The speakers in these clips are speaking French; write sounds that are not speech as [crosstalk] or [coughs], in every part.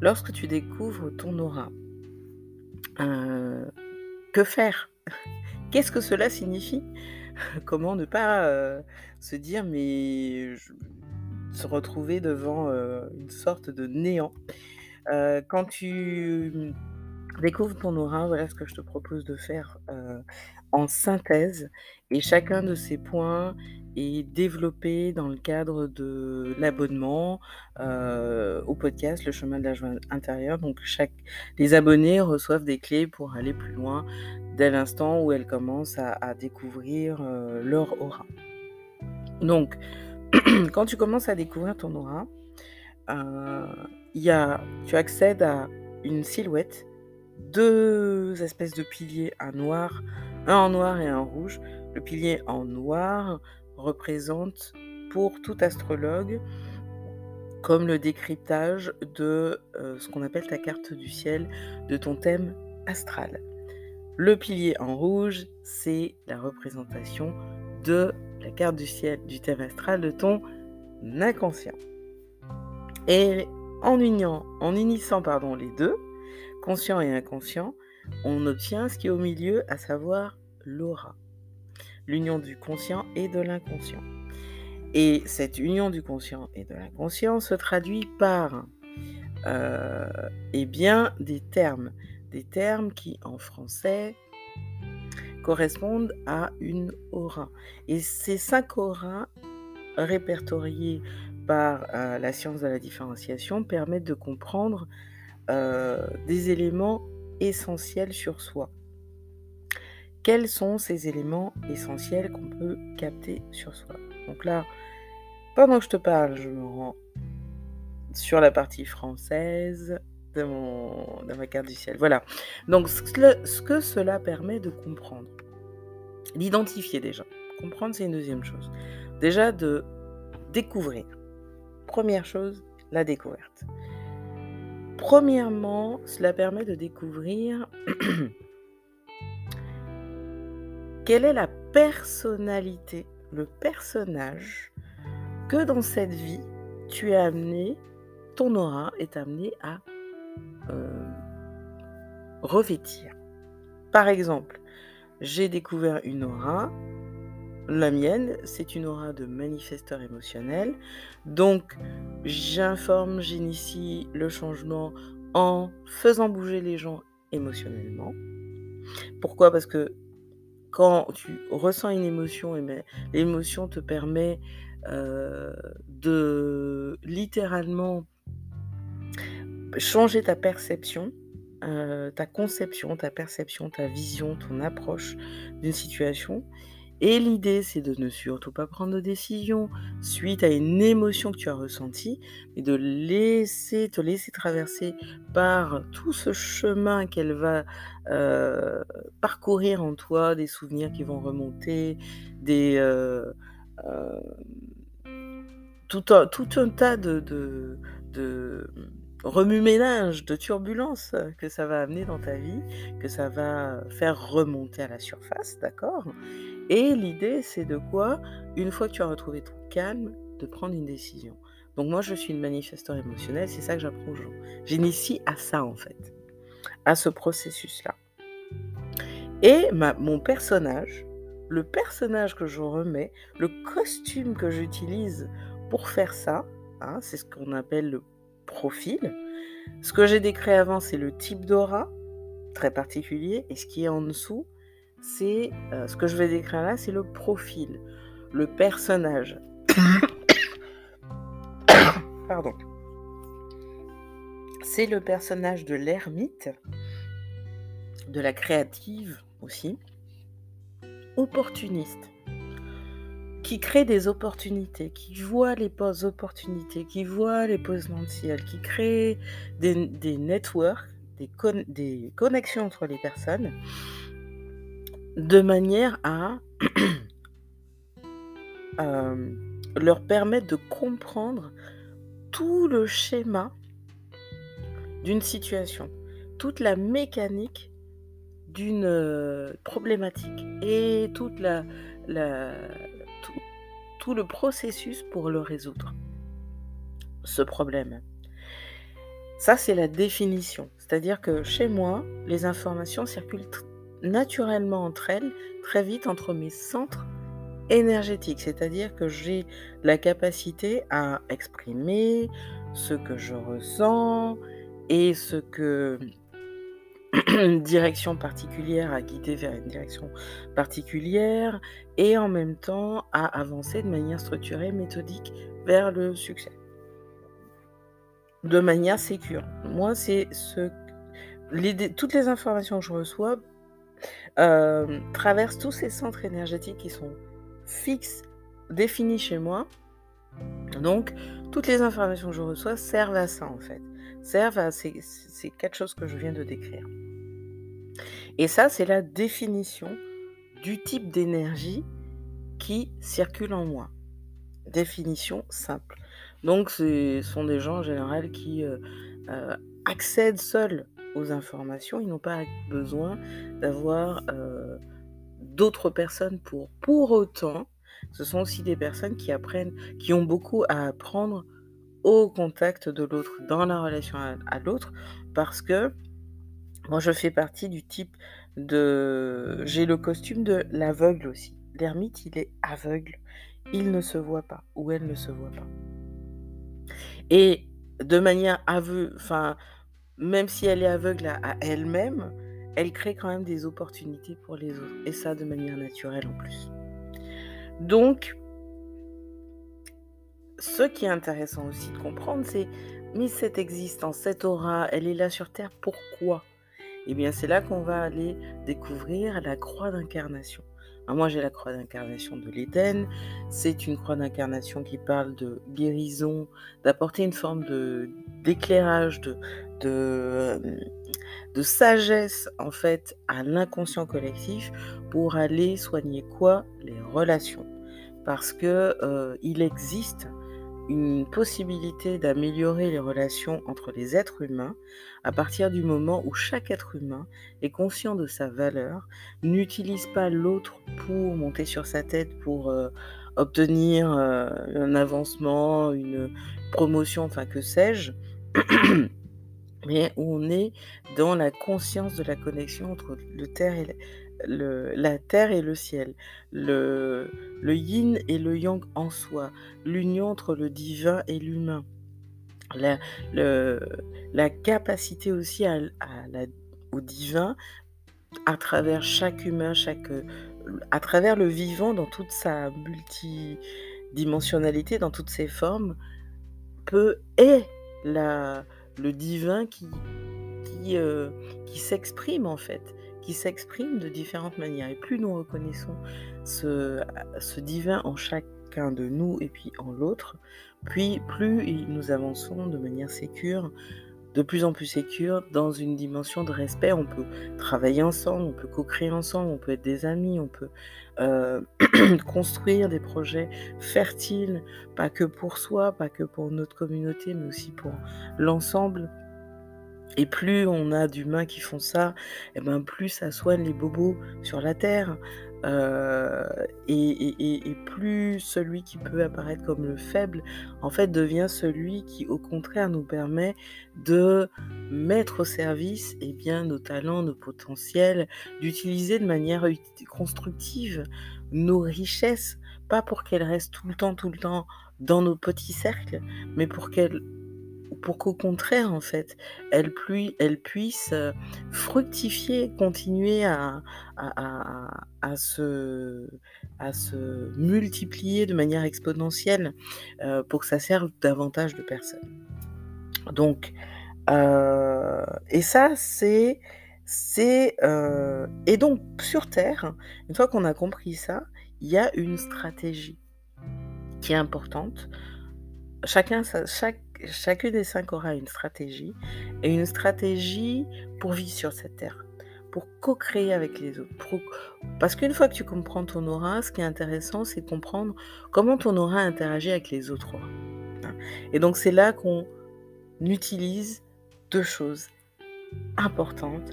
lorsque tu découvres ton aura, euh, que faire? [laughs] Qu'est-ce que cela signifie? [laughs] Comment ne pas euh, se dire mais se retrouver devant euh, une sorte de néant? Quand tu découvres ton aura, voilà ce que je te propose de faire en synthèse. Et chacun de ces points est développé dans le cadre de l'abonnement euh, au podcast Le chemin de la joie intérieure. Donc les abonnés reçoivent des clés pour aller plus loin dès l'instant où elles commencent à, découvrir euh, leur aura. Donc [clears throat] quand tu commences à découvrir ton aura, euh, y tu accèdes à une silhouette, deux espèces de piliers, un noir, un en noir et un rouge. Le pilier en noir représente pour tout astrologue comme le décryptage de euh, ce qu'on appelle ta carte du ciel, de ton thème astral. Le pilier en rouge, c'est la représentation de la carte du ciel, du thème astral, de ton inconscient. Et en uniant, en unissant pardon, les deux, conscient et inconscient, on obtient ce qui est au milieu, à savoir l'aura l'union du conscient et de l'inconscient. Et cette union du conscient et de l'inconscient se traduit par euh, eh bien, des termes, des termes qui en français correspondent à une aura. Et ces cinq auras répertoriées par euh, la science de la différenciation permettent de comprendre euh, des éléments essentiels sur soi. Quels sont ces éléments essentiels qu'on peut capter sur soi? Donc là, pendant que je te parle, je me rends sur la partie française de, mon, ma carte du ciel. Voilà. Donc ce ce que cela permet de comprendre, d'identifier déjà. Comprendre, c'est une deuxième chose. Déjà de découvrir. Première chose, la découverte. Premièrement, cela permet de découvrir [clears throat] quelle est la personnalité, le personnage que dans cette vie tu es amené, ton aura est amené à euh, revêtir. Par exemple, j'ai découvert une aura, la mienne, c'est une aura de manifesteur émotionnel. Donc, j'informe, j'initie le changement en faisant bouger les gens émotionnellement. Pourquoi? Parce que quand tu ressens une émotion, eh l'émotion te permet de littéralement changer ta perception, ta conception, ta perception, ta vision, ton approche d'une situation. Et l'idée, c'est de ne surtout pas prendre de décision suite à une émotion que tu as ressentie, mais de laisser, te laisser traverser par tout ce chemin qu'elle va euh, parcourir en toi, des souvenirs qui vont remonter, des, euh, euh, tout, un, tas de, de, de remue-ménage, de turbulences que ça va amener dans ta vie, que ça va faire remonter à la surface, d'accord? Et l'idée, c'est de quoi? Une fois que tu as retrouvé ton calme, de prendre une décision. Donc moi, je suis une manifesteur émotionnelle, c'est ça que j'apprends aux gens. J'initie à ça, en fait, à ce processus-là. Et mon personnage, le personnage que je remets, le costume que j'utilise pour faire ça, hein, c'est ce qu'on appelle le profil. Ce que j'ai décrit avant, c'est le type d'aura, très particulier, et ce qui est en dessous, c'est euh, ce que je vais décrire là, c'est le profil, le personnage. [coughs] Pardon. C'est le personnage de l'ermite, de la créative aussi, opportuniste, qui crée des opportunités, qui voit les opportunités, qui voit les potentiels, qui crée des, des networks, des, des connexions entre les personnes de manière à [clears throat] euh, leur permettre de comprendre tout le schéma d'une situation, toute la mécanique d'une euh, problématique et tout, le processus pour le résoudre, ce problème. Ça, c'est la définition. C'est-à-dire que chez moi, les informations circulent naturellement entre elles, très vite entre mes centres énergétiques. C'est-à-dire que j'ai la capacité à exprimer ce que je ressens et ce que une [coughs] direction particulière à guider vers une direction particulière et en même temps à avancer de manière structurée, méthodique vers le succès. De manière sécure. Moi, c'est ce toutes les informations que je reçois euh, traversent tous ces centres énergétiques qui sont fixes, définis chez moi. Donc, toutes les informations que je reçois servent à ça en fait, servent à ces, ces quatre choses que je viens de décrire. Et ça, c'est la définition du type d'énergie qui circule en moi. Définition simple. Donc, ce sont des gens en général qui euh, euh, accèdent seuls aux informations. Ils n'ont pas besoin d'avoir euh, d'autres personnes pour. Pour autant, ce sont aussi des personnes qui apprennent, qui ont beaucoup à apprendre au contact de l'autre, dans la relation à, l'autre, parce que moi je fais partie du type de... J'ai le costume de l'aveugle aussi. L'ermite, il est aveugle. Il ne se voit pas, ou elle ne se voit pas. Et de manière aveugle, enfin, même si elle est aveugle à elle-même, elle crée quand même des opportunités pour les autres. Et ça de manière naturelle en plus. Donc, ce qui est intéressant aussi de comprendre, c'est, mais cette existence, cette aura, elle est là sur Terre, pourquoi? Eh bien, c'est là qu'on va aller découvrir la croix d'incarnation. moi, j'ai la croix d'incarnation de l'Éden. C'est une croix d'incarnation qui parle de guérison, d'apporter une forme d'éclairage, de, de, euh, de sagesse en fait à l'inconscient collectif pour aller soigner quoi? Les relations. Parce que euh, il existe une possibilité d'améliorer les relations entre les êtres humains à partir du moment où chaque être humain est conscient de sa valeur, n'utilise pas l'autre pour monter sur sa tête, pour euh, obtenir un avancement, une promotion, enfin que sais-je, [clears throat] mais on est dans la conscience de la connexion entre le terre et le, la terre et le ciel, le, le yin et le yang en soi, l'union entre le divin et l'humain, la, le, la capacité aussi à, la, au divin à travers chaque humain, chaque, à travers le vivant dans toute sa multidimensionnalité, dans toutes ses formes, peut est la, le divin euh, qui s'exprime en fait, qui s'exprime de différentes manières. Et plus nous reconnaissons ce, ce divin en chacun de nous et puis en l'autre, puis plus nous avançons de manière sécure, de plus en plus sécure, dans une dimension de respect. On peut travailler ensemble, on peut co-créer ensemble, on peut être des amis, on peut euh, [clears throat] construire des projets fertiles, pas que pour soi, pas que pour notre communauté, mais aussi pour l'ensemble. Et plus on a d'humains qui font ça, et eh ben plus ça soigne les bobos sur la terre. Euh, et, plus celui qui peut apparaître comme le faible, en fait, devient celui qui, au contraire, nous permet de mettre au service eh bien, nos talents, nos potentiels, d'utiliser de manière constructive nos richesses, pas pour qu'elles restent tout le temps, tout le temps dans nos petits cercles, mais pour qu'elles pour qu'au contraire, en fait, elle, elle puisse euh, fructifier, continuer à, à, se, à se multiplier de manière exponentielle euh, pour que ça serve davantage de personnes. Donc, euh, et ça, c'est... c'est et donc, sur Terre, une fois qu'on a compris ça, il y a une stratégie qui est importante. Chacun, chaque chacune des cinq aura une stratégie, et une stratégie pour vivre sur cette terre, pour co-créer avec les autres. Parce qu'une fois que tu comprends ton aura, ce qui est intéressant, c'est comprendre comment ton aura interagit avec les autres auras. Hein. Et donc c'est là qu'on utilise deux choses importantes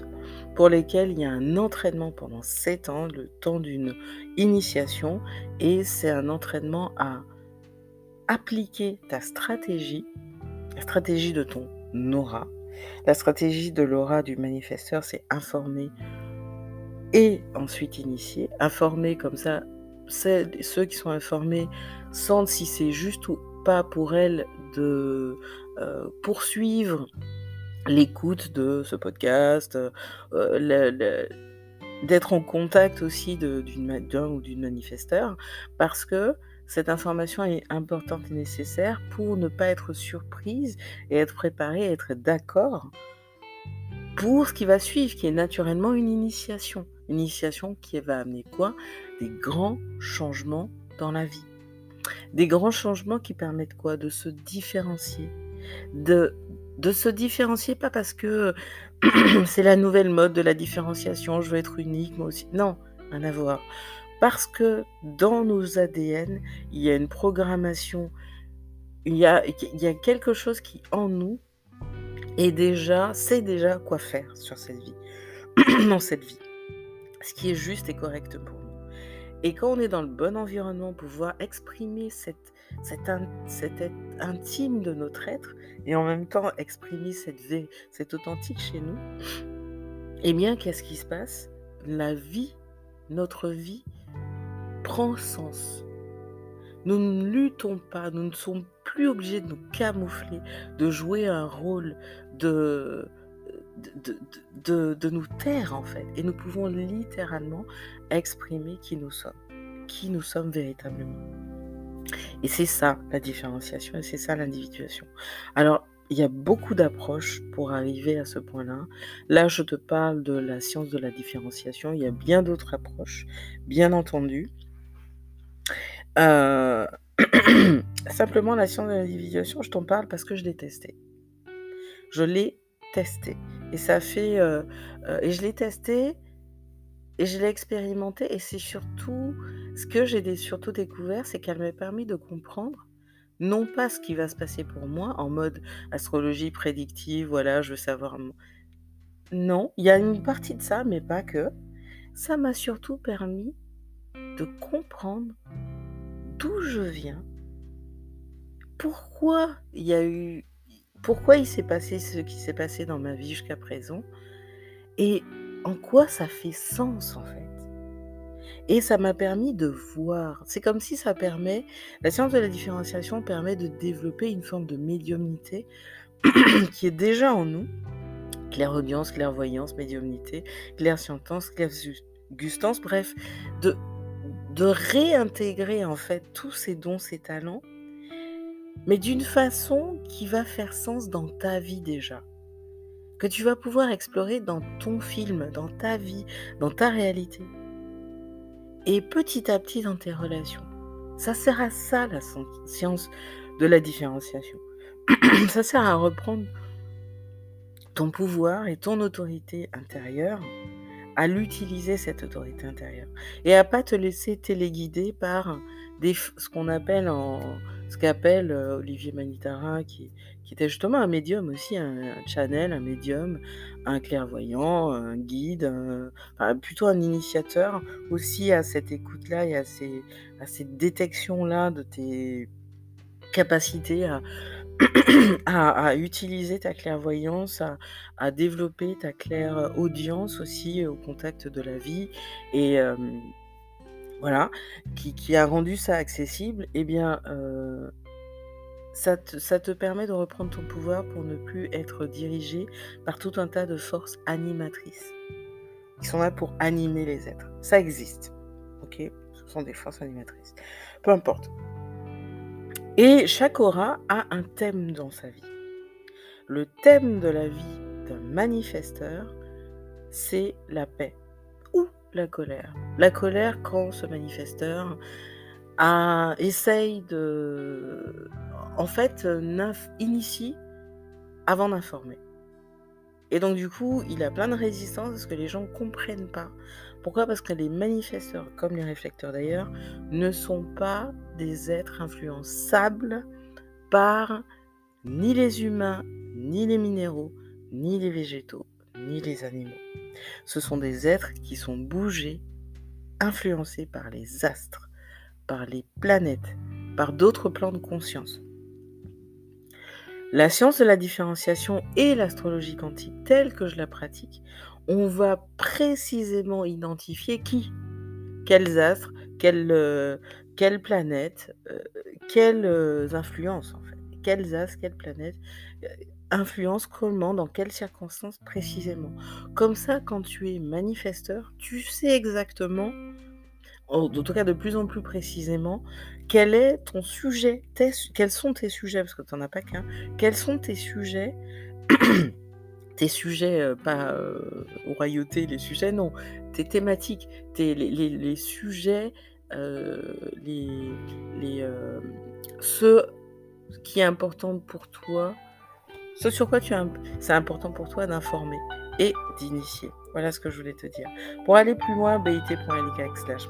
pour lesquelles il y a un entraînement pendant sept ans, le temps d'une initiation, et c'est un entraînement à appliquer ta stratégie la stratégie de ton aura, La stratégie de l'aura du manifesteur, c'est informer et ensuite initier. Informer comme ça, ceux qui sont informés sentent si c'est juste ou pas pour elles de euh, poursuivre l'écoute de ce podcast, euh, d'être en contact aussi d'un ou d'une manifesteur, parce que cette information est importante et nécessaire pour ne pas être surprise et être préparé, être d'accord pour ce qui va suivre, qui est naturellement une initiation. Une initiation qui va amener quoi? Des grands changements dans la vie. Des grands changements qui permettent quoi? De se différencier. De, de se différencier, pas parce que [clears throat] c'est la nouvelle mode de la différenciation, je veux être unique, moi aussi. Non, rien à voir. Parce que dans nos ADN, il y a une programmation, il y a, quelque chose qui en nous est déjà, sait déjà quoi faire sur cette vie, [clears throat] dans cette vie. Ce qui est juste et correct pour nous. Et quand on est dans le bon environnement, pouvoir exprimer cette, cette intime de notre être et en même temps exprimer cette, cette authentique chez nous, eh bien, qu'est-ce qui se passe? La vie, notre vie, prend sens. Nous ne luttons pas, nous ne sommes plus obligés de nous camoufler, de jouer un rôle, de, de, de, de, nous taire en fait. Et nous pouvons littéralement exprimer qui nous sommes, qui nous sommes véritablement. Et c'est ça la différenciation et c'est ça l'individuation. Alors, il y a beaucoup d'approches pour arriver à ce point-là. Là, je te parle de la science de la différenciation. Il y a bien d'autres approches, bien entendu. Euh, [coughs] simplement, la science de l'individuation, je t'en parle parce que je l'ai testé. Je l'ai testé. Et ça fait. Euh, euh, et je l'ai testé et je l'ai expérimenté. Et c'est surtout. Ce que j'ai surtout découvert, c'est qu'elle m'a permis de comprendre non pas ce qui va se passer pour moi en mode astrologie prédictive, voilà, je veux savoir. Non, il y a une partie de ça, mais pas que. Ça m'a surtout permis de comprendre d'où je viens, pourquoi il y a eu, pourquoi il s'est passé ce qui s'est passé dans ma vie jusqu'à présent, et en quoi ça fait sens en fait. Et ça m'a permis de voir. C'est comme si ça permet, la science de la différenciation permet de développer une forme de médiumnité [coughs] qui est déjà en nous. Clairaudience, clairvoyance, médiumnité, clairscientance, clairgustance, bref, de de réintégrer en fait tous ces dons, ces talents, mais d'une façon qui va faire sens dans ta vie déjà. Que tu vas pouvoir explorer dans ton film, dans ta vie, dans ta réalité. Et petit à petit dans tes relations. Ça sert à ça la science de la différenciation. [clears throat] ça sert à reprendre ton pouvoir et ton autorité intérieure à l'utiliser cette autorité intérieure et à pas te laisser téléguider par des, ce qu'on appelle en ce qu'appelle euh, Olivier Manitara qui, qui était justement un médium aussi un, channel un médium un clairvoyant un guide plutôt un initiateur aussi à cette écoute là et à ces à cette détection là de tes capacités à [clears throat] à, utiliser ta clairvoyance, à, développer ta claire audience aussi au contact de la vie et voilà, qui, a rendu ça accessible, eh bien, ça, te, ça te permet de reprendre ton pouvoir pour ne plus être dirigé par tout un tas de forces animatrices qui sont là pour animer les êtres. Ça existe, ok? Ce sont des forces animatrices. Peu importe. Et chaque aura a un thème dans sa vie. Le thème de la vie d'un manifesteur, c'est la paix ou la colère. La colère quand ce manifesteur a, essaye de... En fait, initie avant d'informer. Et donc du coup, il a plein de résistance parce que les gens ne comprennent pas. Pourquoi? Parce que les manifesteurs, comme les réflecteurs d'ailleurs, ne sont pas des êtres influençables par ni les humains, ni les minéraux, ni les végétaux, ni les animaux. Ce sont des êtres qui sont bougés, influencés par les astres, par les planètes, par d'autres plans de conscience. la science de la différenciation et l'astrologie quantique telle que je la pratique, on va précisément identifier qui, quels astres, quelles, euh, planètes, euh, quelles euh, influences en fait, quels astres, quelles planètes influencent comment, dans quelles circonstances précisément. Comme ça, quand tu es manifesteur, tu sais exactement, en tout cas de plus en plus précisément, quel est ton sujet, quels sont tes sujets, parce que tu n'en as pas qu'un, quels sont tes sujets tes sujets, pas royauté, les sujets, non, tes thématiques, tes, les, sujets, les, les, ce qui est important pour toi, ce sur quoi tu c'est important pour toi d'informer et d'initier. Voilà ce que je voulais te dire. Pour aller plus loin, bit.ly slash